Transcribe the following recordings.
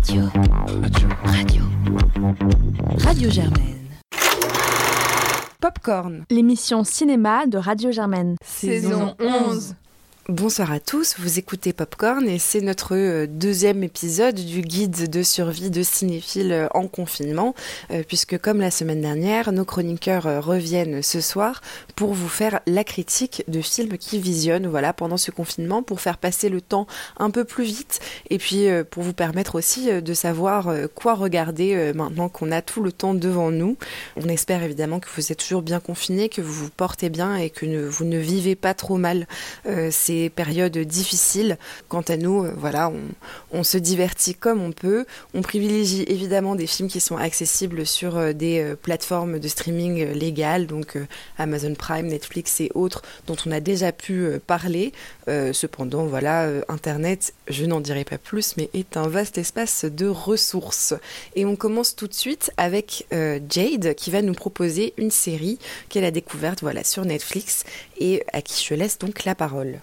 Radio. Radio. Radio. Radio Germaine. Popcorn. L'émission cinéma de Radio Germaine. Saison 11. Bonsoir à tous, vous écoutez Popcorn et c'est notre euh, deuxième épisode du guide de survie de cinéphiles euh, en confinement, euh, puisque comme la semaine dernière, nos chroniqueurs reviennent ce soir pour vous faire la critique de films qui visionnent voilà, pendant ce confinement, pour faire passer le temps un peu plus vite et puis pour vous permettre aussi de savoir quoi regarder maintenant qu'on a tout le temps devant nous. On espère évidemment que vous êtes toujours bien confinés, que vous vous portez bien et que vous ne vivez pas trop mal ces périodes difficiles. Quant à nous, euh, voilà, on, se divertit comme on peut. On privilégie évidemment des films qui sont accessibles sur euh, des euh, plateformes de streaming légales, donc Amazon Prime, Netflix et autres, dont on a déjà pu parler. cependant, voilà, Internet, je n'en dirai pas plus, mais est un vaste espace de ressources. Et on commence tout de suite avec Jade, qui va nous proposer une série qu'elle a découverte, voilà, sur Netflix et à qui je laisse donc la parole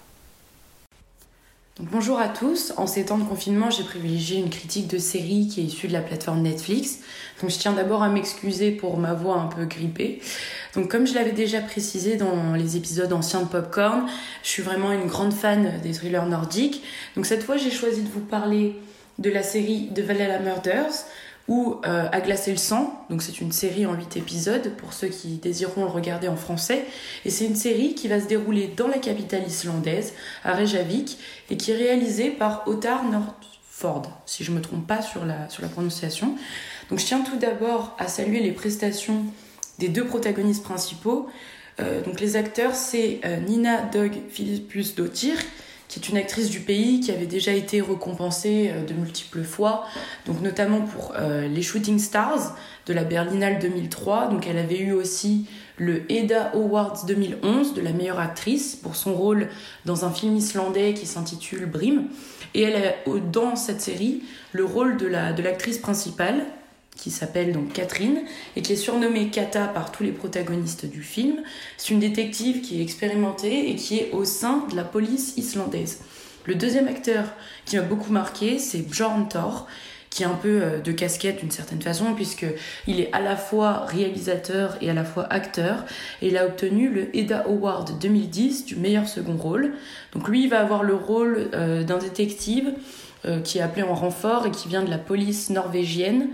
bonjour à tous. En ces temps de confinement, j'ai privilégié une critique de série qui est issue de la plateforme Netflix. Donc je tiens d'abord à m'excuser pour ma voix un peu grippée. Donc comme je l'avais déjà précisé dans les épisodes anciens de Popcorn, je suis vraiment une grande fan des thrillers nordiques. Donc cette fois, j'ai choisi de vous parler de la série The Valhalla Murders ou euh, À glacer le sang. Donc c'est une série en 8 épisodes pour ceux qui désireront le regarder en français. Et c'est une série qui va se dérouler dans la capitale islandaise, à Reykjavik, et qui est réalisée par Ottar Nordford, si je ne me trompe pas sur la, sur la prononciation. Donc je tiens tout d'abord à saluer les prestations des deux protagonistes principaux. Euh, donc les acteurs, c'est euh, Nina Dog Philippus Dottir, qui est une actrice du pays qui avait déjà été récompensée euh, de multiples fois, notamment pour euh, les Shooting Stars de la Berlinale 2003. Donc elle avait eu aussi le Eda Awards 2011 de la meilleure actrice pour son rôle dans un film islandais qui s'intitule Brim. Et elle a dans cette série le rôle de l'actrice principale qui s'appelle donc Catherine et qui est surnommée Kata par tous les protagonistes du film. C'est une détective qui est expérimentée et qui est au sein de la police islandaise. Le deuxième acteur qui m'a beaucoup marqué, c'est Bjorn Thor, qui est un peu euh, de casquette d'une certaine façon, puisqu'il est à la fois réalisateur et à la fois acteur, et il a obtenu le Eda Award 2010 du meilleur second rôle. Donc lui, il va avoir le rôle euh, d'un détective euh, qui est appelé en renfort et qui vient de la police norvégienne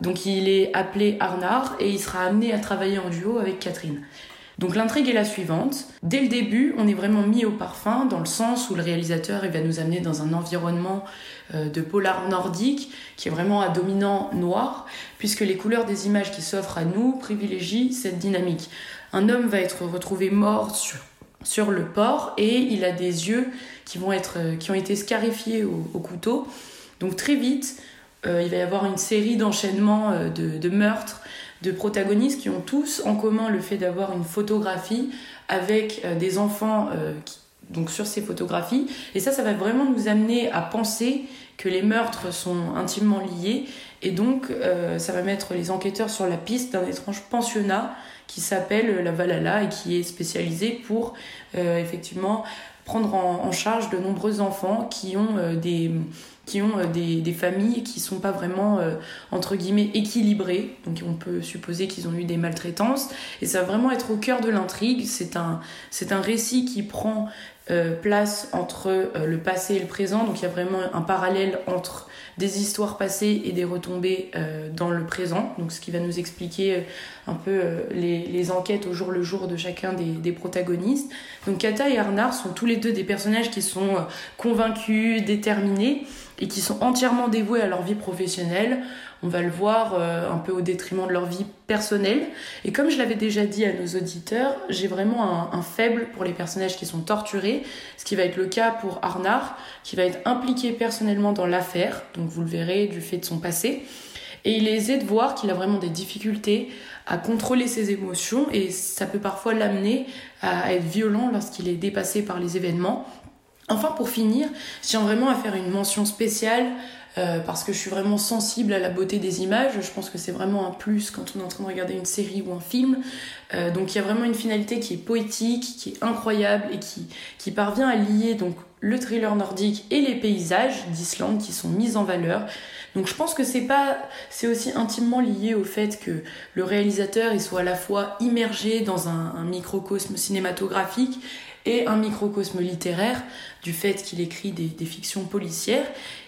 donc il est appelé Arnar et il sera amené à travailler en duo avec Catherine. Donc l'intrigue est la suivante. Dès le début, on est vraiment mis au parfum dans le sens où le réalisateur va nous amener dans un environnement euh, de polar nordique qui est vraiment à dominant noir, puisque les couleurs des images qui s'offrent à nous privilégient cette dynamique. Un homme va être retrouvé mort sur, le port et il a des yeux qui, euh, ont été scarifiés au couteau. Donc très vite, il va y avoir une série d'enchaînements euh, de, meurtres de protagonistes qui ont tous en commun le fait d'avoir une photographie avec euh, des enfants donc sur ces photographies. Et ça, ça va vraiment nous amener à penser que les meurtres sont intimement liés. Et donc, ça va mettre les enquêteurs sur la piste d'un étrange pensionnat qui s'appelle la Valhalla et qui est spécialisé pour effectivement prendre en, charge de nombreux enfants qui ont des qui ont euh, des, familles qui sont pas vraiment euh, entre guillemets équilibrées. Donc on peut supposer qu'ils ont eu des maltraitances. Et ça va vraiment être au cœur de l'intrigue. C'est un c'est un récit qui prend euh, place entre le passé et le présent. Donc il y a vraiment un parallèle entre des histoires passées et des retombées dans le présent. Donc ce qui va nous expliquer un peu les, les, enquêtes au jour le jour de chacun des, des, protagonistes. Donc Kata et Arnar sont tous les deux des personnages qui sont convaincus déterminés et qui sont entièrement dévoués à leur vie professionnelle. On va le voir euh, un peu au détriment de leur vie personnelle. Et comme je l'avais déjà dit à nos auditeurs, j'ai vraiment un, faible pour les personnages qui sont torturés, ce qui va être le cas pour Arnar, qui va être impliqué personnellement dans l'affaire, donc vous le verrez du fait de son passé. Et il est aisé de voir qu'il a vraiment des difficultés à contrôler ses émotions et ça peut parfois l'amener à être violent lorsqu'il est dépassé par les événements Enfin, pour finir, je tiens vraiment à faire une mention spéciale euh, parce que je suis vraiment sensible à la beauté des images. Je pense que c'est vraiment un plus quand on est en train de regarder une série ou un film. Euh, donc il y a vraiment une finalité qui est poétique, qui est incroyable et qui, parvient à lier le thriller nordique et les paysages d'Islande qui sont mis en valeur. Donc je pense que c'est pas c'est aussi intimement lié au fait que le réalisateur il soit à la fois immergé dans un microcosme cinématographique un microcosme littéraire du fait qu'il écrit des, des, fictions policières.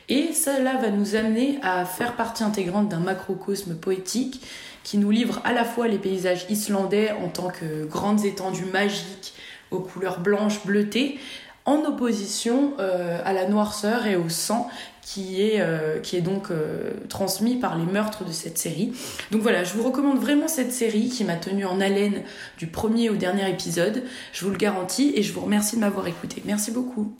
Et cela va nous amener à faire partie intégrante d'un macrocosme poétique qui nous livre à la fois les paysages islandais en tant que grandes étendues magiques aux couleurs blanches bleutées, en opposition euh, à la noirceur et au sang qui est, euh, qui est donc euh, transmis par les meurtres de cette série. Donc voilà, je vous recommande vraiment cette série qui m'a tenu en haleine du premier au dernier épisode. Je vous le garantis et je vous remercie de m'avoir écouté. Merci beaucoup.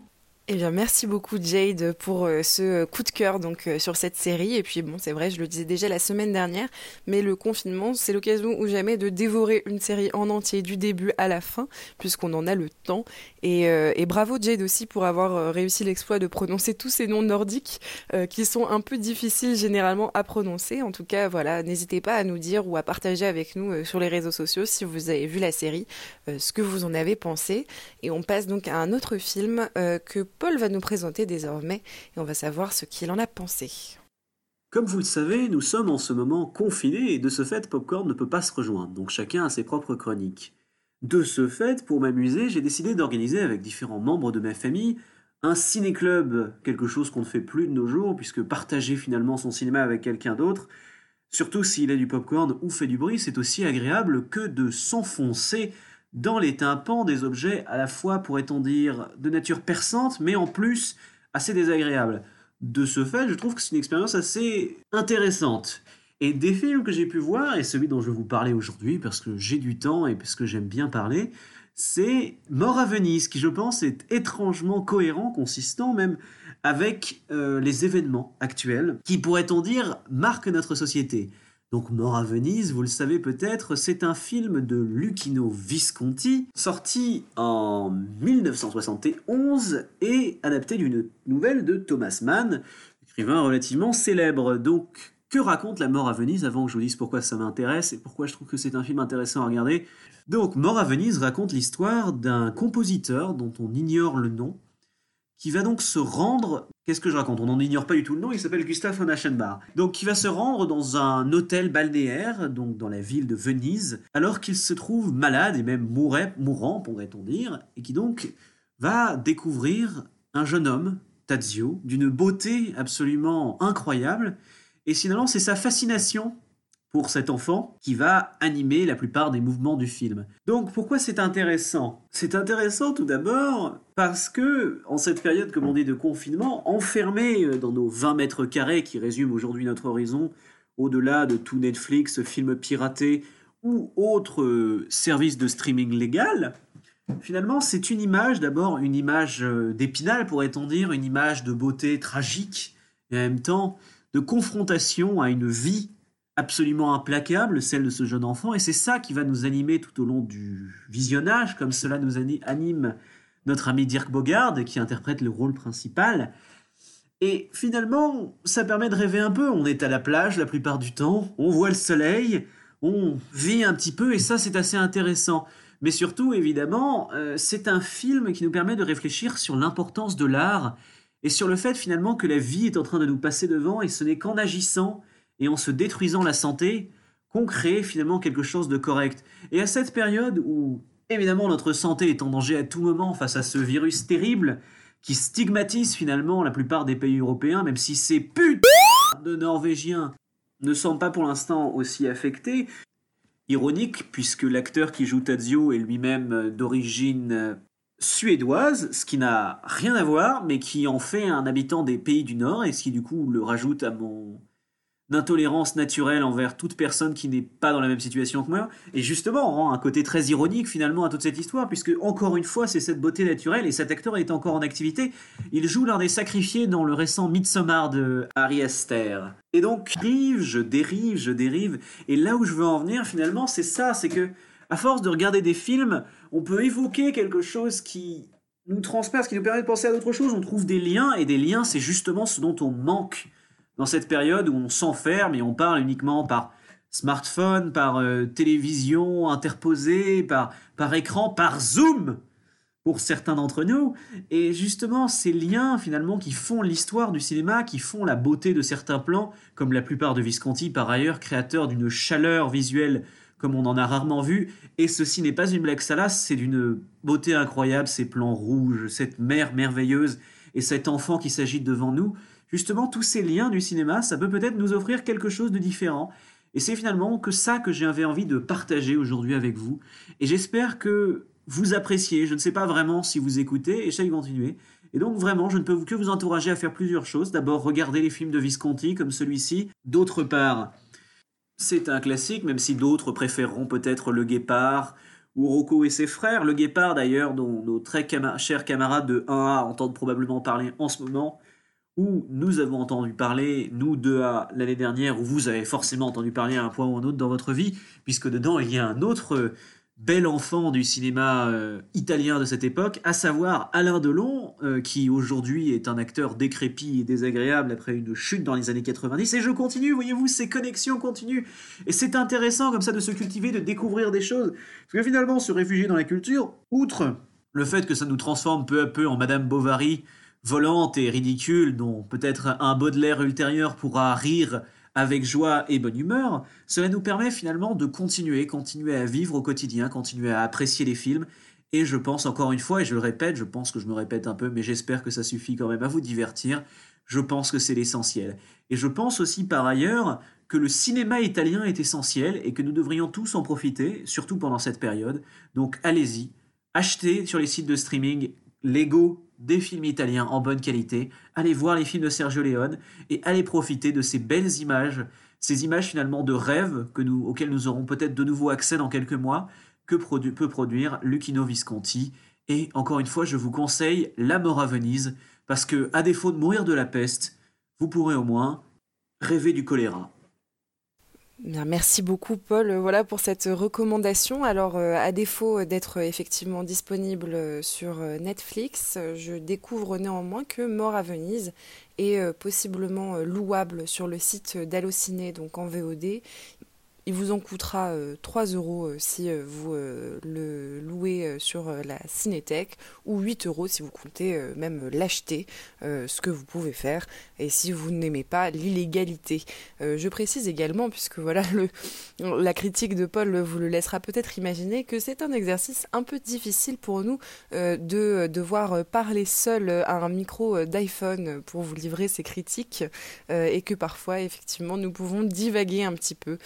Eh bien, merci beaucoup Jade pour ce coup de cœur donc sur cette série. Et puis bon, c'est vrai, je le disais déjà la semaine dernière, mais le confinement, c'est l'occasion ou jamais de dévorer une série en entier du début à la fin, puisqu'on en a le temps. Et, euh, et bravo Jade aussi pour avoir réussi l'exploit de prononcer tous ces noms nordiques qui sont un peu difficiles généralement à prononcer. En tout cas, voilà, n'hésitez pas à nous dire ou à partager avec nous sur les réseaux sociaux si vous avez vu la série, ce que vous en avez pensé. Et on passe donc à un autre film que Paul va nous présenter désormais et on va savoir ce qu'il en a pensé. Comme vous le savez, nous sommes en ce moment confinés et de ce fait, Popcorn ne peut pas se rejoindre, donc chacun a ses propres chroniques. De ce fait, pour m'amuser, j'ai décidé d'organiser avec différents membres de ma famille un ciné-club, quelque chose qu'on ne fait plus de nos jours, puisque partager finalement son cinéma avec quelqu'un d'autre, surtout s'il a du popcorn ou fait du bruit, c'est aussi agréable que de s'enfoncer dans les tympans des objets à la fois, pourrait-on dire, de nature perçante, mais en plus assez désagréable. De ce fait, je trouve que c'est une expérience assez intéressante. Et des films que j'ai pu voir, et celui dont je vais vous parler aujourd'hui, parce que j'ai du temps et parce que j'aime bien parler, c'est Mort à Venise, qui je pense est étrangement cohérent, consistant même avec euh, les événements actuels, qui pourrait-on dire marquent notre société. Donc Mort à Venise, vous le savez peut-être, c'est un film de Lucchino Visconti, sorti en 1971 et adapté d'une nouvelle de Thomas Mann, écrivain relativement célèbre. Donc que raconte la Mort à Venise avant que je vous dise pourquoi ça m'intéresse et pourquoi je trouve que c'est un film intéressant à regarder Donc Mort à Venise raconte l'histoire d'un compositeur dont on ignore le nom, qui va donc se rendre. Qu'est-ce que je raconte? On n'en ignore pas du tout le nom, il s'appelle Gustave von Aschenbach. Donc, qui va se rendre dans un hôtel balnéaire, donc dans la ville de Venise, alors qu'il se trouve malade et même mourant, pourrait-on dire, et qui donc va découvrir un jeune homme, Tadzio, d'une beauté absolument incroyable. Et finalement, c'est sa fascination pour cet enfant qui va animer la plupart des mouvements du film. Donc pourquoi c'est intéressant? C'est intéressant tout d'abord parce que en cette période, comme on dit, de confinement, enfermé dans nos 20 mètres carrés qui résument aujourd'hui notre horizon, au-delà de tout Netflix, films piratés ou autres euh, services de streaming légal, finalement c'est une image, d'abord une image euh, d'épinal pourrait-on dire, une image de beauté tragique et en même temps de confrontation à une vie absolument implacable, celle de ce jeune enfant, et c'est ça qui va nous animer tout au long du visionnage, comme cela nous anime notre ami Dirk Bogard, qui interprète le rôle principal. Et finalement, ça permet de rêver un peu. On est à la plage la plupart du temps, on voit le soleil, on vit un petit peu, et ça c'est assez intéressant. Mais surtout, évidemment, euh, c'est un film qui nous permet de réfléchir sur l'importance de l'art et sur le fait finalement que la vie est en train de nous passer devant et ce n'est qu'en agissant et en se détruisant la santé qu'on crée finalement quelque chose de correct. Et à cette période où évidemment notre santé est en danger à tout moment face à ce virus terrible qui stigmatise finalement la plupart des pays européens, même si ces putes de Norvégiens ne sont pas pour l'instant aussi affectés. Ironique, puisque l'acteur qui joue Tadzio est lui-même d'origine suédoise, ce qui n'a rien à voir, mais qui en fait un habitant des pays du Nord, et ce qui du coup le rajoute à mon d'intolérance naturelle envers toute personne qui n'est pas dans la même situation que moi. Et justement, rend un côté très ironique finalement à toute cette histoire, puisque encore une fois, c'est cette beauté naturelle et cet acteur est encore en activité. Il joue l'un des sacrifiés dans le récent Midsommar de Harry Esther. Et donc, dérive, je dérive, je dérive. Et là où je veux en venir finalement, c'est ça, c'est que à force de regarder des films, on peut évoquer quelque chose qui nous transperce, qui nous permet de penser à d'autres choses. On trouve des liens, et des liens, c'est justement ce dont on manque dans cette période où on s'enferme et on parle uniquement par smartphone, par euh, télévision interposée, par, par écran, par Zoom pour certains d'entre nous. Et justement, ces liens finalement qui font l'histoire du cinéma, qui font la beauté de certains plans, comme la plupart de Visconti par ailleurs, créateur d'une chaleur visuelle comme on en a rarement vu. Et ceci n'est pas une blague salace, c'est d'une beauté incroyable, ces plans rouges, cette mer merveilleuse et cet enfant qui s'agite devant nous. Justement, tous ces liens du cinéma, ça peut peut-être nous offrir quelque chose de différent. Et c'est finalement que ça que j'avais envie de partager aujourd'hui avec vous. Et j'espère que vous appréciez. Je ne sais pas vraiment si vous écoutez, et j'essaie de continuer. Et donc vraiment, je ne peux que vous encourager à faire plusieurs choses. D'abord, regarder les films de Visconti comme celui-ci. D'autre part, c'est un classique, même si d'autres préféreront peut-être Le Guépard ou Rocco et ses frères. Le Guépard d'ailleurs, dont nos très chers camarades de 1A entendent probablement parler en ce moment où nous avons entendu parler, nous deux à l'année dernière, où vous avez forcément entendu parler à un point ou un autre dans votre vie, puisque dedans il y a un autre euh, bel enfant du cinéma euh, italien de cette époque, à savoir Alain Delon, euh, qui aujourd'hui est un acteur décrépit et désagréable après une chute dans les années 90. Et je continue, voyez-vous, ces connexions continuent. Et c'est intéressant comme ça de se cultiver, de découvrir des choses. Parce que finalement, se réfugier dans la culture, outre le fait que ça nous transforme peu à peu en Madame Bovary, volante et ridicule dont peut-être un Baudelaire ultérieur pourra rire avec joie et bonne humeur, cela nous permet finalement de continuer, continuer à vivre au quotidien, continuer à apprécier les films. Et je pense encore une fois, et je le répète, je pense que je me répète un peu, mais j'espère que ça suffit quand même à vous divertir. Je pense que c'est l'essentiel. Et je pense aussi par ailleurs que le cinéma italien est essentiel et que nous devrions tous en profiter, surtout pendant cette période. Donc allez-y, achetez sur les sites de streaming Lego des films italiens en bonne qualité, allez voir les films de Sergio Leone et allez profiter de ces belles images, ces images finalement de rêve que nous, auxquelles nous aurons peut-être de nouveau accès dans quelques mois, que peut produire Lucchino Visconti. Et encore une fois, je vous conseille La mort à Venise, parce que, à défaut de mourir de la peste, vous pourrez au moins rêver du choléra merci beaucoup Paul euh, voilà pour cette recommandation. Alors euh, à défaut d'être effectivement disponible euh, sur Netflix, je découvre néanmoins que Mort à Venise est possiblement louable sur le site d'Allociné donc en VOD. Il vous en coûtera 3 euh, euros euh, si euh, vous le louez sur la Cinétech ou 8 euros si vous comptez même l'acheter, ce que vous pouvez faire, et si vous n'aimez pas l'illégalité. je précise également, puisque voilà, la critique de Paul vous le laissera peut-être imaginer, que c'est un exercice un peu difficile pour nous de devoir parler seul à un micro d'iPhone pour vous livrer ces critiques, et que parfois, effectivement, nous pouvons divaguer un petit peu.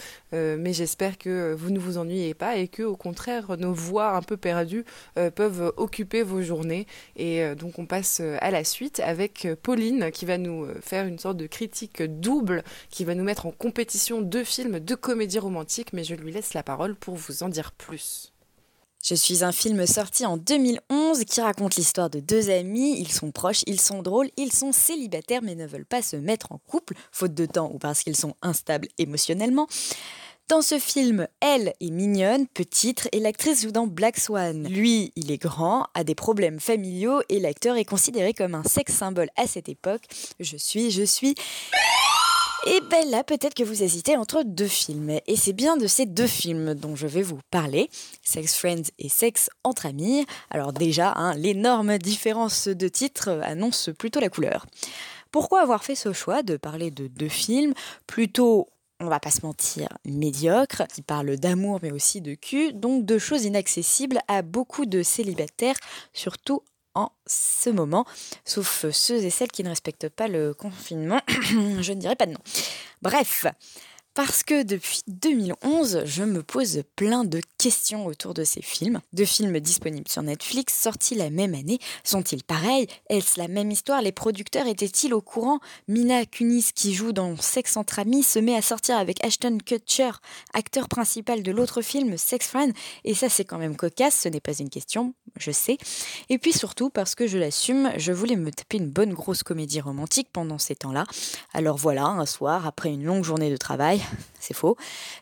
Euh, mais j'espère que vous ne vous ennuyez pas et que au contraire nos voix un peu perdues euh, peuvent occuper vos journées. Et euh, donc on passe à la suite avec Pauline qui va nous faire une sorte de critique double, qui va nous mettre en compétition deux films, deux comédies romantiques, mais je lui laisse la parole pour vous en dire plus. Je suis un film sorti en 2011 qui raconte l'histoire de deux amis. Ils sont proches, ils sont drôles, ils sont célibataires mais ne veulent pas se mettre en couple, faute de temps ou parce qu'ils sont instables émotionnellement. Dans ce film, elle est mignonne, petite, et l'actrice joue dans Black Swan. Lui, il est grand, a des problèmes familiaux, et l'acteur est considéré comme un sex symbole à cette époque. Je suis, je suis. Et ben là, peut-être que vous hésitez entre deux films. Et c'est bien de ces deux films dont je vais vous parler, Sex Friends et Sex entre amis. Alors déjà, hein, l'énorme différence de titre annonce plutôt la couleur. Pourquoi avoir fait ce choix de parler de deux films? Plutôt on va pas se mentir, médiocre, qui parle d'amour mais aussi de cul, donc de choses inaccessibles à beaucoup de célibataires, surtout en ce moment, sauf ceux et celles qui ne respectent pas le confinement, je ne dirais pas de nom. Bref, parce que depuis 2011, je me pose plein de questions autour de ces films. Deux films disponibles sur Netflix, sortis la même année. Sont-ils pareils? Est-ce la même histoire? Les producteurs étaient-ils au courant? Mina Kunis, qui joue dans Sex entre amis, se met à sortir avec Ashton Kutcher, acteur principal de l'autre film Sex Friend. Et ça, c'est quand même cocasse, ce n'est pas une question, je sais. Et puis surtout, parce que je l'assume, je voulais me taper une bonne grosse comédie romantique pendant ces temps-là. Alors voilà, un soir, après une longue journée de travail, c'est faux.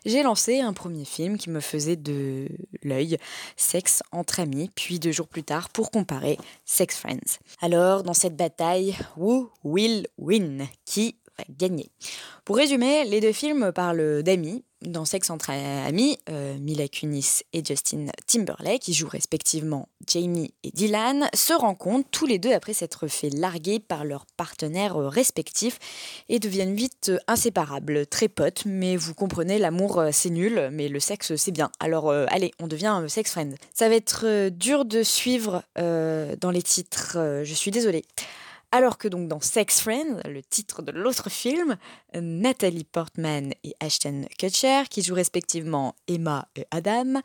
J'ai lancé un premier film qui me faisait de l'œil, Sexe entre amis, puis deux jours plus tard pour comparer Sex Friends. Alors, dans cette bataille, who will win? Qui va gagner? Pour résumer, les deux films parlent d'amis, dans Sex entre amis, euh, Mila Kunis et Justin Timberlake, qui jouent respectivement Jamie et Dylan, se rencontrent tous les deux après s'être fait larguer par leurs partenaires respectifs et deviennent vite inséparables, très potes, mais vous comprenez, l'amour euh, c'est nul, mais le sexe c'est bien. Alors euh, allez, on devient sex friend. Ça va être dur de suivre dans les titres, je suis désolée. Alors que donc dans Sex Friends, le titre de l'autre film, Nathalie Portman et Ashton Kutcher, qui jouent respectivement Emma et Adam,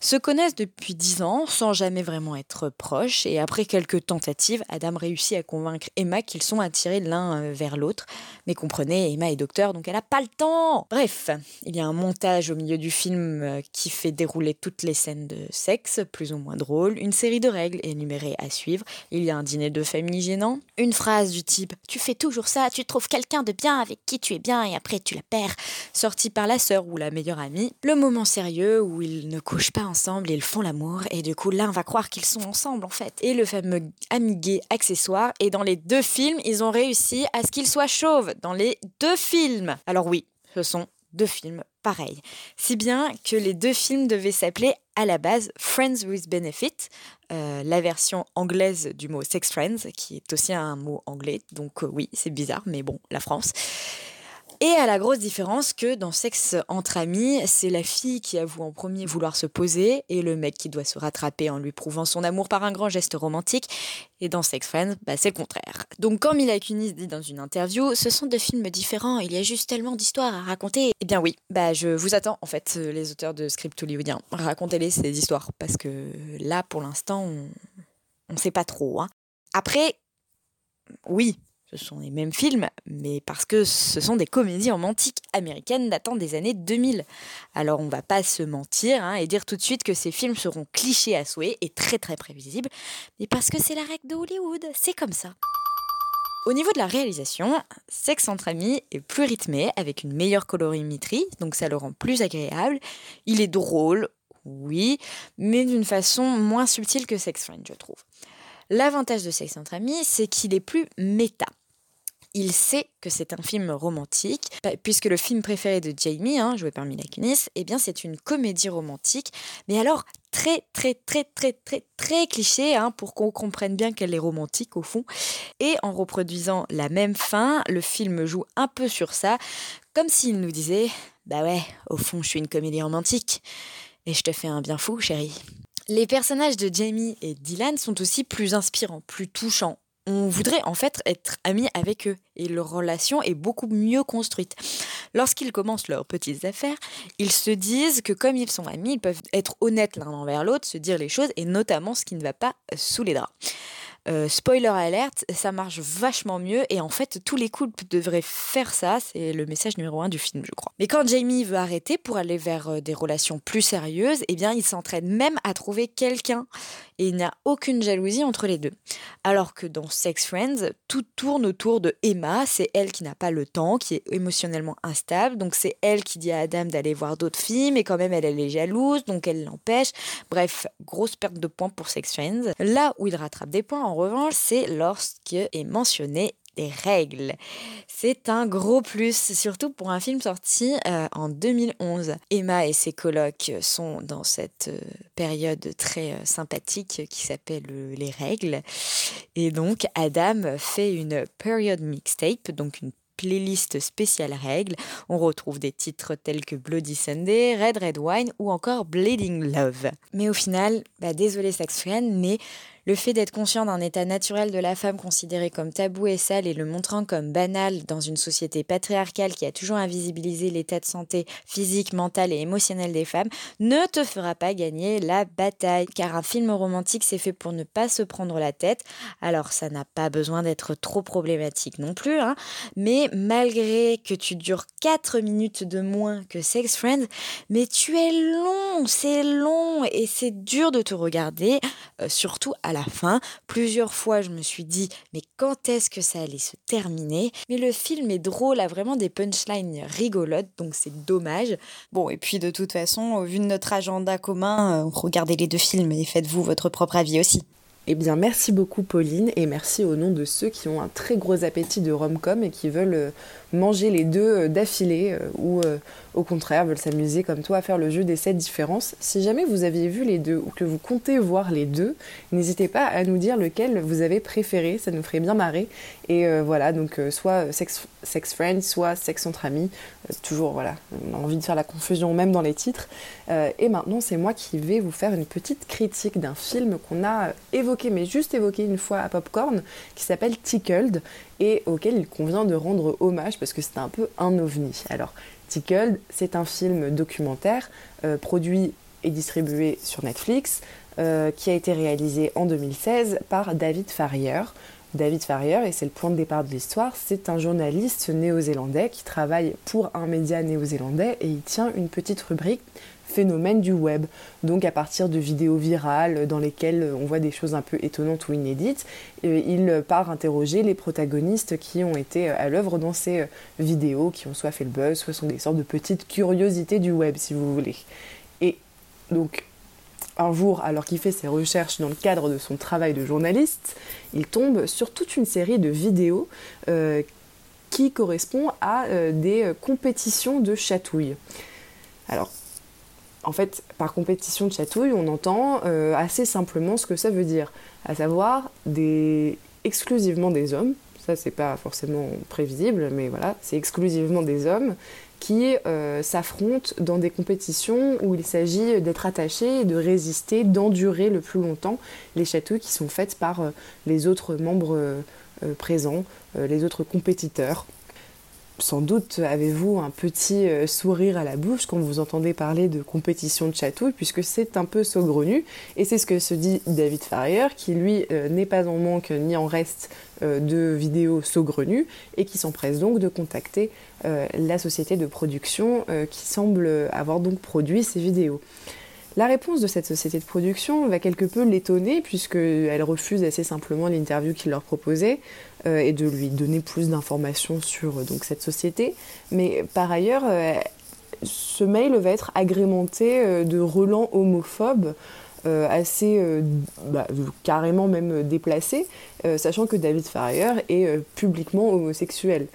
se connaissent depuis dix ans sans jamais vraiment être proches. Et après quelques tentatives, Adam réussit à convaincre Emma qu'ils sont attirés l'un euh, vers l'autre. Mais comprenez, Emma est docteur, donc elle n'a pas le temps. Bref, il y a un montage au milieu du film euh, qui fait dérouler toutes les scènes de sexe, plus ou moins drôles, une série de règles énumérées à suivre. Il y a un dîner de famille gênant, une phrase du type Tu fais toujours ça, tu trouves quelqu'un de bien avec qui tu es bien et après tu la perds, sortie par la sœur ou la meilleure amie. Le moment sérieux où ils ne couchent pas ensemble ils font l'amour et du coup l'un va croire qu'ils sont ensemble en fait. Et le fameux ami gay accessoire. Et dans les deux films, ils ont réussi à ce qu'ils soient chauves. Dans les deux films. Alors oui, ce sont deux films pareils. Si bien que les deux films devaient s'appeler à la base Friends with Benefit, euh, la version anglaise du mot sex friends, qui est aussi un mot anglais. Donc euh, oui, c'est bizarre, mais bon, la France. Et à la grosse différence que dans Sexe entre amis, c'est la fille qui avoue en premier vouloir se poser et le mec qui doit se rattraper en lui prouvant son amour par un grand geste romantique. Et dans Sex Friends, bah, c'est le contraire. Donc quand Mila Kunis dit dans une interview, ce sont deux films différents, il y a juste tellement d'histoires à raconter. Eh bien oui, bah je vous attends en fait, les auteurs de script hollywoodiens. Racontez-les ces histoires parce que là pour l'instant on ne sait pas trop. Hein. Après, oui, ce sont les mêmes films, mais parce que ce sont des comédies romantiques américaines datant des années 2000. Alors on va pas se mentir hein, et dire tout de suite que ces films seront clichés à souhait et très très prévisibles, mais parce que c'est la règle de Hollywood, c'est comme ça. Au niveau de la réalisation, Sex entre amis est plus rythmé, avec une meilleure colorimétrie, donc ça le rend plus agréable. Il est drôle, oui, mais d'une façon moins subtile que Sex Friends, je trouve. L'avantage de Sex entre amis, c'est qu'il est plus méta il sait que c'est un film romantique, puisque le film préféré de Jamie, hein, joué par Mila Kunis, eh bien c'est une comédie romantique, mais alors très très très très très très cliché hein, pour qu'on comprenne bien qu'elle est romantique au fond. Et en reproduisant la même fin, le film joue un peu sur ça, comme s'il nous disait Bah ouais, au fond je suis une comédie romantique, et je te fais un bien fou chérie. Les personnages de Jamie et Dylan sont aussi plus inspirants, plus touchants, on voudrait en fait être amis avec eux et leur relation est beaucoup mieux construite. Lorsqu'ils commencent leurs petites affaires, ils se disent que comme ils sont amis, ils peuvent être honnêtes l'un envers l'autre, se dire les choses et notamment ce qui ne va pas sous les draps. Euh, spoiler alert, ça marche vachement mieux et en fait tous les couples devraient faire ça, c'est le message numéro un du film je crois. Mais quand Jamie veut arrêter pour aller vers euh, des relations plus sérieuses, eh bien il s'entraîne même à trouver quelqu'un et il n'y aucune jalousie entre les deux. Alors que dans Sex Friends, tout tourne autour de Emma, c'est elle qui n'a pas le temps, qui est émotionnellement instable, donc c'est elle qui dit à Adam d'aller voir d'autres filles, mais quand même elle, elle est jalouse, donc elle l'empêche. Bref, grosse perte de points pour Sex Friends. Là où il rattrape des points en revanche, c'est lorsque est mentionné des règles. C'est un gros plus, surtout pour un film sorti euh, en 2011. Emma et ses colocs sont dans cette euh, période très euh, sympathique qui s'appelle Les règles. Et donc Adam fait une period mixtape, donc une playlist spéciale règles. On retrouve des titres tels que Bloody Sunday, Red Red Wine ou encore Bleeding Love. Mais au final, bah désolé Sex mais le fait d'être conscient d'un état naturel de la femme considéré comme tabou et sale et le montrant comme banal dans une société patriarcale qui a toujours invisibilisé l'état de santé physique, mental et émotionnel des femmes ne te fera pas gagner la bataille. Car un film romantique, c'est fait pour ne pas se prendre la tête. Alors ça n'a pas besoin d'être trop problématique non plus. Hein. Mais malgré que tu dures 4 minutes de moins que Sex Friends, mais tu es long, c'est long et c'est dur de te regarder, euh, surtout à à la fin. Plusieurs fois, je me suis dit, mais quand est-ce que ça allait se terminer? Mais le film est drôle, a vraiment des punchlines rigolotes, donc c'est dommage. Bon, et puis de toute façon, au vu de notre agenda commun, euh, regardez les deux films et faites-vous votre propre avis aussi. Eh bien, merci beaucoup Pauline et merci au nom de ceux qui ont un très gros appétit de rom-com et qui veulent euh, manger les deux euh, d'affilée ou au contraire veulent s'amuser comme toi à faire le jeu des sept différences. Si jamais vous aviez vu les deux ou que vous comptez voir les deux, n'hésitez pas à nous dire lequel vous avez préféré, ça nous ferait bien marrer. Et voilà, donc soit sex, sex friends, soit sex entre amis, toujours voilà, on a envie de faire la confusion même dans les titres. et maintenant, c'est moi qui vais vous faire une petite critique d'un film qu'on a évoqué mais juste évoqué une fois à Popcorn, qui s'appelle Tickled, et auquel il convient de rendre hommage parce que c'est un peu un ovni. Alors, Tickled, c'est un film documentaire euh, produit et distribué sur Netflix, euh, qui a été réalisé en 2016 par David Farrier. David Farrier, et c'est le point de départ de l'histoire, c'est un journaliste néo-zélandais qui travaille pour un média néo-zélandais et il tient une petite rubrique phénomène du web. Donc à partir de vidéos virales dans lesquelles on voit des choses un peu étonnantes ou inédites, euh, il part interroger les protagonistes qui ont été à l'œuvre dans ces euh, vidéos, qui ont soit fait le buzz, soit sont des sortes de petites curiosités du web, si vous voulez. Et donc un jour, alors qu'il fait ses recherches dans le cadre de son travail de journaliste, il tombe sur toute une série de vidéos euh, qui correspondent à des compétitions de chatouilles. Alors, en fait, par compétition de chatouille, on entend euh, assez simplement ce que ça veut dire, à savoir exclusivement des hommes. Ça, c'est pas forcément prévisible, mais voilà, c'est exclusivement des hommes qui euh, s'affrontent dans des compétitions où il s'agit d'être attachés, de résister, d'endurer le plus longtemps les chatouilles qui sont faites par euh, les autres membres présents, les autres compétiteurs sans doute avez-vous un petit euh, sourire à la bouche quand vous entendez parler de compétition de chatouille, puisque c'est un peu saugrenu, et c'est ce que se dit David Farrier, qui lui euh, n'est pas en manque ni en reste euh, de vidéos saugrenues, et qui s'empresse donc de contacter la société de production qui semble avoir donc produit ces vidéos. La réponse de cette société de production va quelque peu l'étonner puisqu'elle refuse assez simplement l'interview qu'il leur proposait euh, et de lui donner plus d'informations sur euh, donc, cette société. Mais par ailleurs, euh, ce mail va être agrémenté de relents homophobes assez bah, carrément même déplacés, sachant que David Farrier est publiquement homosexuel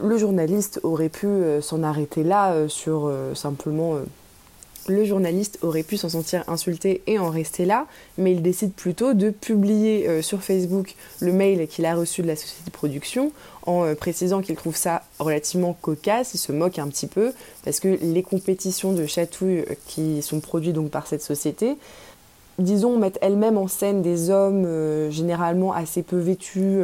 le journaliste aurait pu s'en arrêter là sur simplement le journaliste aurait pu s'en sentir insulté et en rester là, mais il décide plutôt de publier euh, sur Facebook le mail qu'il a reçu de la société de production en euh, précisant qu'il trouve ça relativement cocasse, il se moque un petit peu parce que les compétitions de chatouilles euh, qui sont produites donc par cette société, disons, mettent elles-mêmes en scène des hommes généralement assez peu vêtus,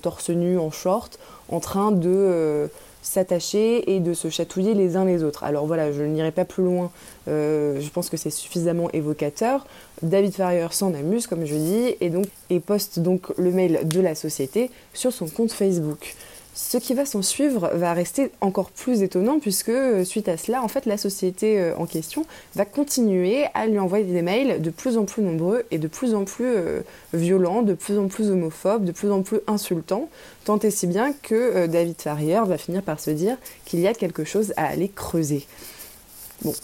torse nu, en short, en train de s'attacher et de se chatouiller les uns les autres. Alors voilà, je n'irai pas plus loin, euh, je pense que c'est suffisamment évocateur. David Farrier s'en amuse, comme je dis, et donc et poste donc le mail de la société sur son compte Facebook. Ce qui va s'en suivre va rester encore plus étonnant puisque euh, suite à cela, en fait, la société euh, en question va continuer à lui envoyer des mails de plus en plus nombreux et de plus en plus euh, violents, de plus en plus homophobes, de plus en plus insultants, tant et si bien que David Farrier va finir par se dire qu'il y a quelque chose à aller creuser. Bon,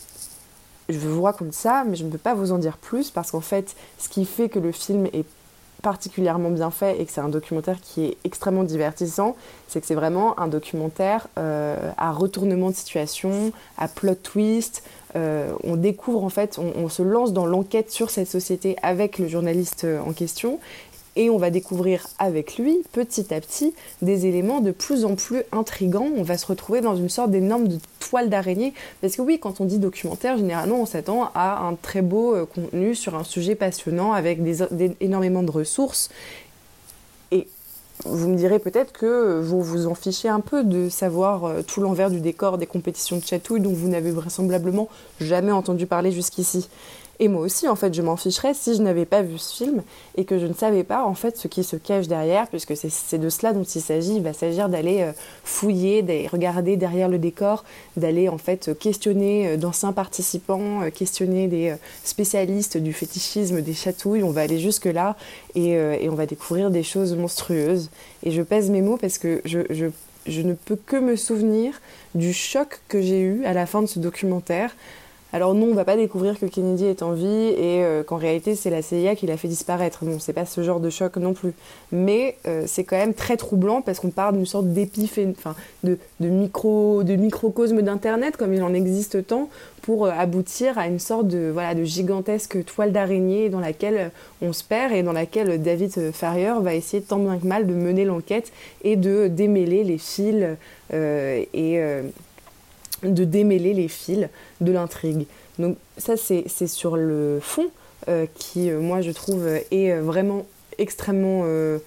je vous raconte ça, mais je ne peux pas vous en dire plus parce qu'en fait, ce qui fait que le film est particulièrement bien fait et que c'est un documentaire qui est extrêmement divertissant, c'est que c'est vraiment un documentaire euh, à retournement de situation, à plot twist. Euh, on découvre en fait, on, se lance dans l'enquête sur cette société avec le journaliste euh, en question et on va découvrir avec lui, petit à petit, des éléments de plus en plus intrigants. On va se retrouver dans une sorte d'énorme toile d'araignée. Parce que oui, quand on dit documentaire, généralement, on s'attend à un très beau euh, contenu sur un sujet passionnant avec énormément de ressources. Et vous me direz peut-être que vous vous en fichez un peu de savoir euh, tout l'envers du décor des compétitions de chatouille dont vous n'avez vraisemblablement jamais entendu parler jusqu'ici. Et moi aussi, en fait, je m'en ficherais si je n'avais pas vu ce film et que je ne savais pas, en fait, ce qui se cache derrière, puisque c'est de cela dont il s'agit. Il va s'agir d'aller euh, fouiller, d'aller regarder derrière le décor, d'aller, en fait, questionner euh, d'anciens participants, euh, questionner des spécialistes du fétichisme des chatouilles. On va aller jusque-là et, on va découvrir des choses monstrueuses. Et je pèse mes mots parce que je ne peux que me souvenir du choc que j'ai eu à la fin de ce documentaire alors non, on va pas découvrir que Kennedy est en vie et euh, qu'en réalité c'est la CIA qui l'a fait disparaître. Non, c'est pas ce genre de choc non plus. Mais euh, c'est quand même très troublant parce qu'on parle d'une sorte d'épiphène, enfin de, micro, de microcosme d'internet comme il en existe tant pour euh, aboutir à une sorte de gigantesque toile d'araignée dans laquelle on se perd et dans laquelle David Farrier va essayer tant bien que mal de mener l'enquête et de démêler les fils et de démêler les fils de l'intrigue. Donc ça, c'est sur le fond euh, qui, euh, moi, je trouve, est vraiment extrêmement euh,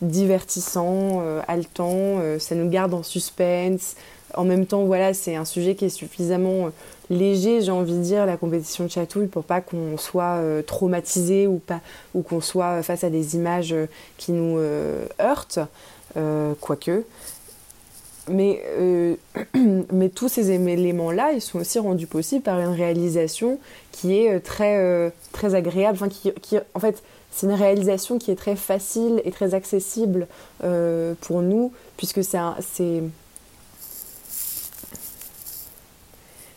divertissant, haletant, ça nous garde en suspense. En même temps, voilà, c'est un sujet qui est suffisamment léger, j'ai envie de dire, la compétition de chatouille, pour pas qu'on soit traumatisé ou, pas, ou qu'on soit face à des images qui nous heurtent, quoique. Mais, euh, mais tous ces éléments-là, ils sont aussi rendus possibles par une réalisation qui est euh, très, euh, très agréable. Enfin, qui, qui, en fait, c'est une réalisation qui est très facile et très accessible pour nous, puisque c'est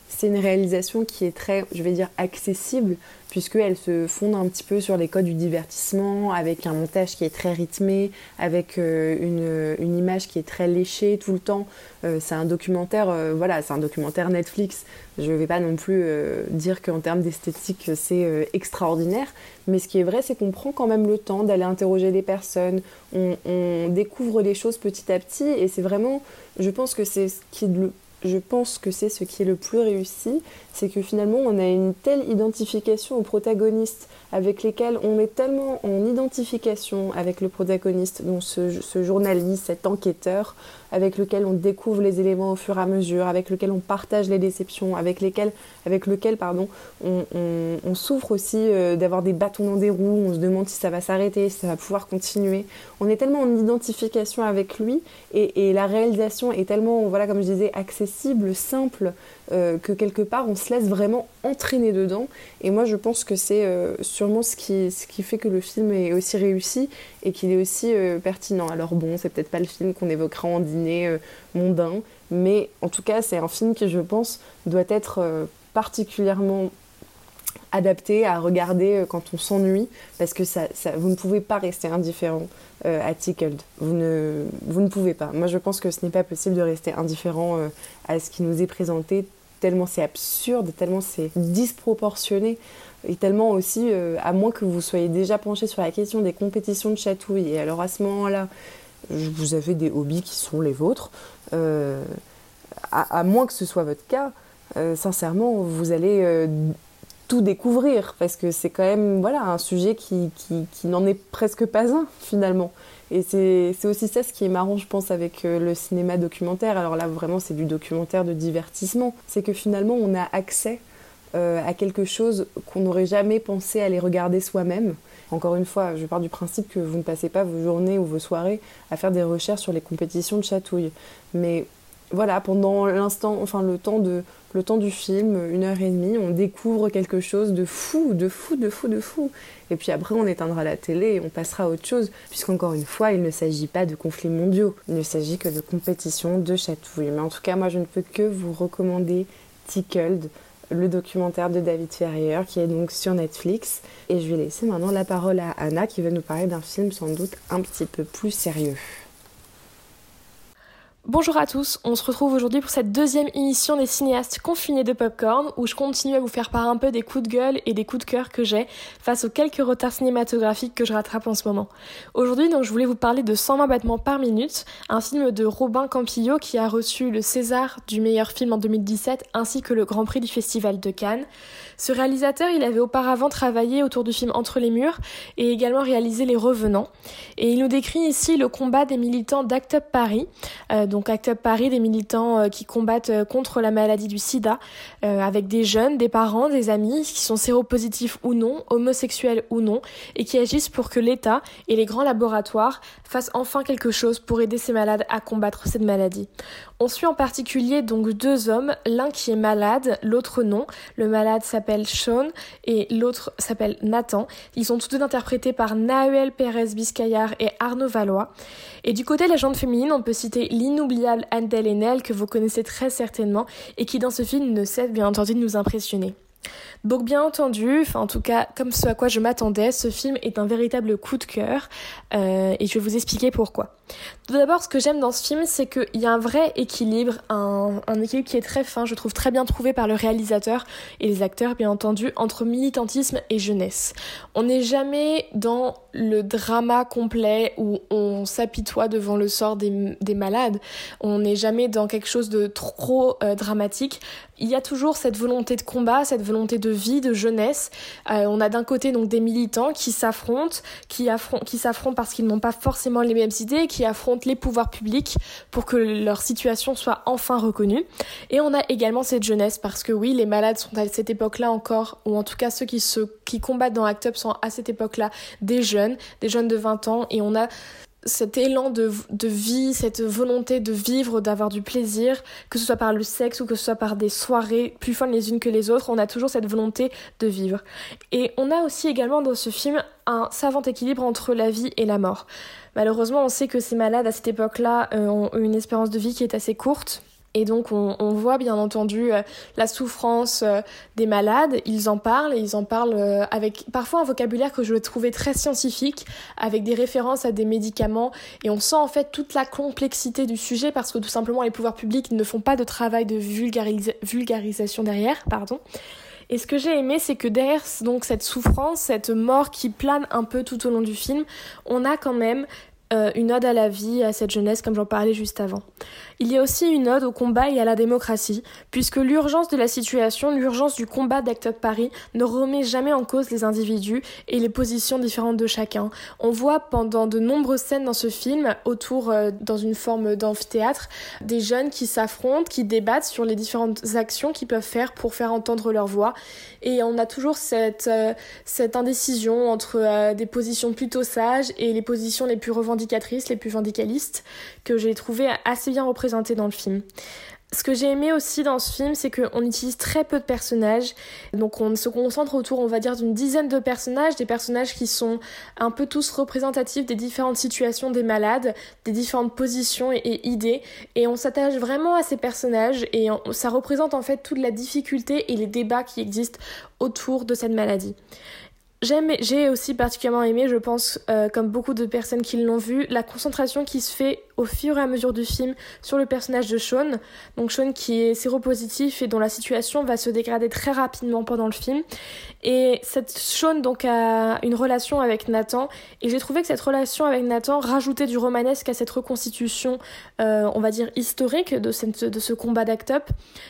c'est une réalisation qui est très, je vais dire, accessible, puisqu'elle se fonde un petit peu sur les codes du divertissement, avec un montage qui est très rythmé, avec euh, une, image qui est très léchée tout le temps. Euh, c'est un documentaire, euh, voilà, c'est un documentaire Netflix. Je ne vais pas non plus dire qu'en termes d'esthétique, c'est extraordinaire, mais ce qui est vrai, c'est qu'on prend quand même le temps d'aller interroger les personnes, on, on découvre les choses petit à petit, et c'est vraiment, je pense que c'est ce qui est le je pense que c'est ce qui est le plus réussi, c'est que finalement on a une telle identification aux protagonistes avec lesquels on est tellement en identification avec le protagoniste, donc ce, journaliste, cet enquêteur, avec lequel on découvre les éléments au fur et à mesure, avec lequel on partage les déceptions, avec, lequel pardon, on, souffre aussi euh, d'avoir des bâtons dans des roues, on se demande si ça va s'arrêter, si ça va pouvoir continuer. On est tellement en identification avec lui et, et la réalisation est tellement, voilà, comme je disais, accessible, simple, euh, que quelque part on se laisse vraiment entraîner dedans. Et moi je pense que c'est euh, sûrement ce qui, ce qui fait que le film est aussi réussi et qu'il est aussi euh, pertinent. Alors bon, c'est peut-être pas le film qu'on évoquera en dîner mondain, mais en tout cas c'est un film qui je pense doit être particulièrement adapté à regarder quand on s'ennuie parce que ça, vous ne pouvez pas rester indifférent à Tickled. Vous ne, vous ne pouvez pas. Moi je pense que ce n'est pas possible de rester indifférent à ce qui nous est présenté tellement c'est absurde, tellement c'est disproportionné, et tellement aussi, euh, à moins que vous soyez déjà penché sur la question des compétitions de chatouille, et alors à ce moment-là, vous avez des hobbies qui sont les vôtres, euh, à, moins que ce soit votre cas, euh, sincèrement, vous allez tout découvrir, parce que c'est quand même voilà, un sujet qui, qui, qui n'en est presque pas un, finalement. Et c'est aussi ça ce qui est marrant, je pense, avec euh, le cinéma documentaire. Alors là, vraiment, c'est du documentaire de divertissement. C'est que finalement, on a accès euh, à quelque chose qu'on n'aurait jamais pensé aller regarder soi-même. Encore une fois, je pars du principe que vous ne passez pas vos journées ou vos soirées à faire des recherches sur les compétitions de chatouille. Mais voilà, pendant l'instant, enfin le temps, de, le temps du film, une heure et demie, on découvre quelque chose de fou, de fou, de fou, de fou. Et puis après, on éteindra la télé et on passera à autre chose, puisqu'encore une fois, il ne s'agit pas de conflits mondiaux, il ne s'agit que de compétition de chatouilles. Mais en tout cas, moi, je ne peux que vous recommander Tickled, le documentaire de David Ferrier, qui est donc sur Netflix. Et je vais laisser maintenant la parole à Anna, qui va nous parler d'un film sans doute un petit peu plus sérieux. Bonjour à tous, on se retrouve aujourd'hui pour cette deuxième émission des cinéastes confinés de Popcorn où je continue à vous faire part un peu des coups de gueule et des coups de cœur que j'ai face aux quelques retards cinématographiques que je rattrape en ce moment. Aujourd'hui donc je voulais vous parler de 120 battements par minute, un film de Robin Campillo qui a reçu le César du meilleur film en 2017 ainsi que le Grand Prix du Festival de Cannes. Ce réalisateur, il avait auparavant travaillé autour du film Entre les murs et également réalisé Les Revenants et il nous décrit ici le combat des militants d'Act Up Paris euh, donc Act Up Paris, des militants qui combattent contre la maladie du sida, avec des jeunes, des parents, des amis, qui sont séropositifs ou non, homosexuels ou non, et qui agissent pour que l'État et les grands laboratoires fassent enfin quelque chose pour aider ces malades à combattre cette maladie. On suit en particulier donc deux hommes, l'un qui est malade, l'autre non. Le malade s'appelle Sean et l'autre s'appelle Nathan. Ils sont tous deux interprétés par Nahuel Pérez Biscayar et Arnaud Valois. Et du côté de la gente féminine, on peut citer l'inoubliable Adèle Haenel que vous connaissez très certainement et qui dans ce film ne cesse bien entendu de nous impressionner. Donc bien entendu, enfin en tout cas comme ce à quoi je m'attendais, ce film est un véritable coup de cœur euh, et je vais vous expliquer pourquoi. Tout d'abord, ce que j'aime dans ce film, c'est qu'il y a un vrai équilibre, un, équilibre qui est très fin, je trouve très bien trouvé par le réalisateur et les acteurs bien entendu, entre militantisme et jeunesse. On n'est jamais dans le drama complet où on s'apitoie devant le sort des, des malades, on n'est jamais dans quelque chose de trop euh, dramatique. Il y a toujours cette volonté de combat, cette volonté de vie, de jeunesse. Euh, on a d'un côté donc des militants qui s'affrontent, qui, affrontent, qui s'affrontent parce qu'ils n'ont pas forcément les mêmes idées, qui affrontent les pouvoirs publics pour que leur situation soit enfin reconnue. Et on a également cette jeunesse parce que oui, les malades sont à cette époque-là encore, ou en tout cas ceux qui, se, qui combattent dans Act Up sont à cette époque-là des jeunes, des jeunes de 20 ans, et on a cet élan de, de, vie, cette volonté de vivre, d'avoir du plaisir, que ce soit par le sexe ou que ce soit par des soirées plus folles les unes que les autres, on a toujours cette volonté de vivre. Et on a aussi également dans ce film un savant équilibre entre la vie et la mort. Malheureusement, on sait que ces malades à cette époque-là euh, ont une espérance de vie qui est assez courte. Et donc on, voit bien entendu euh, la souffrance euh, des malades, ils en parlent et ils en parlent avec parfois un vocabulaire que je trouvais très scientifique, avec des références à des médicaments et on sent en fait toute la complexité du sujet parce que tout simplement les pouvoirs publics ne font pas de travail de vulgarisation derrière, pardon. Et ce que j'ai aimé, c'est que derrière donc cette souffrance, cette mort qui plane un peu tout au long du film, on a quand même euh, une ode à la vie, à cette jeunesse, comme j'en parlais juste avant. Il y a aussi une ode au combat et à la démocratie, puisque l'urgence de la situation, l'urgence du combat d'Act Up Paris ne remet jamais en cause les individus et les positions différentes de chacun. On voit pendant de nombreuses scènes dans ce film, autour, euh, dans une forme d'amphithéâtre, des jeunes qui s'affrontent, qui débattent sur les différentes actions qu'ils peuvent faire pour faire entendre leur voix. Et on a toujours cette, euh, cette indécision entre des positions plutôt sages et les positions les plus revendiquées les plus vindicalistes, que j'ai trouvé assez bien représentées dans le film. Ce que j'ai aimé aussi dans ce film, c'est qu'on utilise très peu de personnages. Donc on se concentre autour, on va dire, d'une dizaine de personnages, des personnages qui sont un peu tous représentatifs des différentes situations des malades, des différentes positions et, idées. Et on s'attache vraiment à ces personnages et ça représente en fait toute la difficulté et les débats qui existent autour de cette maladie. J'aime, j'ai aussi particulièrement aimé, je pense, euh, comme beaucoup de personnes qui l'ont vu, la concentration qui se fait au fur et à mesure du film sur le personnage de Sean. Donc Sean qui est séropositif et dont la situation va se dégrader très rapidement pendant le film. Et cette Sean donc a une relation avec Nathan et j'ai trouvé que cette relation avec Nathan rajoutait du romanesque à cette reconstitution, euh, on va dire historique de, cette, de ce combat d'Act Up.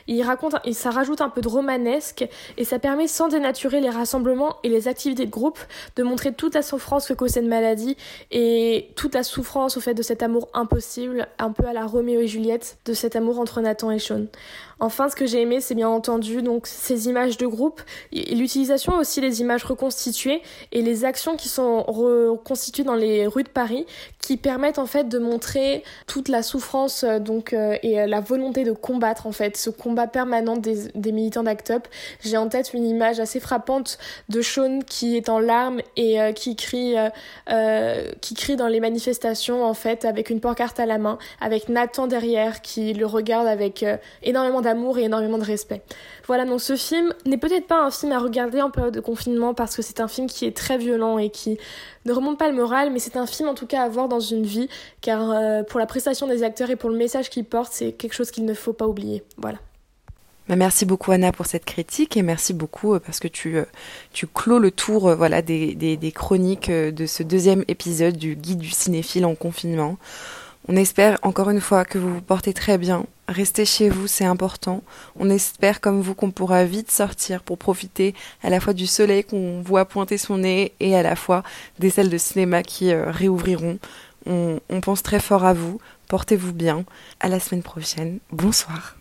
Il raconte et ça rajoute un peu de romanesque et ça permet sans dénaturer les rassemblements et les activités de groupe de montrer toute la souffrance que cause cette maladie et toute la souffrance au fait de cet amour impossible un peu à la Roméo et Juliette, de cet amour entre Nathan et Sean. Enfin, ce que j'ai aimé, c'est bien entendu donc ces images de groupe, l'utilisation aussi des images reconstituées et les actions qui sont reconstituées dans les rues de Paris, qui permettent en fait de montrer toute la souffrance euh, donc euh, et euh, la volonté de combattre en fait ce combat permanent des, des militants d'Act Up. J'ai en tête une image assez frappante de Sean qui est en larmes et qui crie qui crie dans les manifestations en fait avec une pancarte à la main, avec Nathan derrière qui le regarde avec énormément d'amour et énormément de respect. Voilà, donc ce film n'est peut-être pas un film à regarder en période de confinement parce que c'est un film qui est très violent et qui ne remonte pas le moral, mais c'est un film en tout cas à voir dans une vie car euh, pour la prestation des acteurs et pour le message qu'il porte, c'est quelque chose qu'il ne faut pas oublier. Voilà. Bah, merci beaucoup Anna pour cette critique et merci beaucoup euh, parce que tu, euh, tu clôt le tour voilà, des, des chroniques de ce deuxième épisode du guide du cinéphile en confinement. On espère encore une fois que vous vous portez très bien. Restez chez vous, c'est important. On espère comme vous qu'on pourra vite sortir pour profiter à la fois du soleil qu'on voit pointer son nez et à la fois des salles de cinéma qui euh, réouvriront. on pense très fort à vous. Portez-vous bien. À la semaine prochaine. Bonsoir.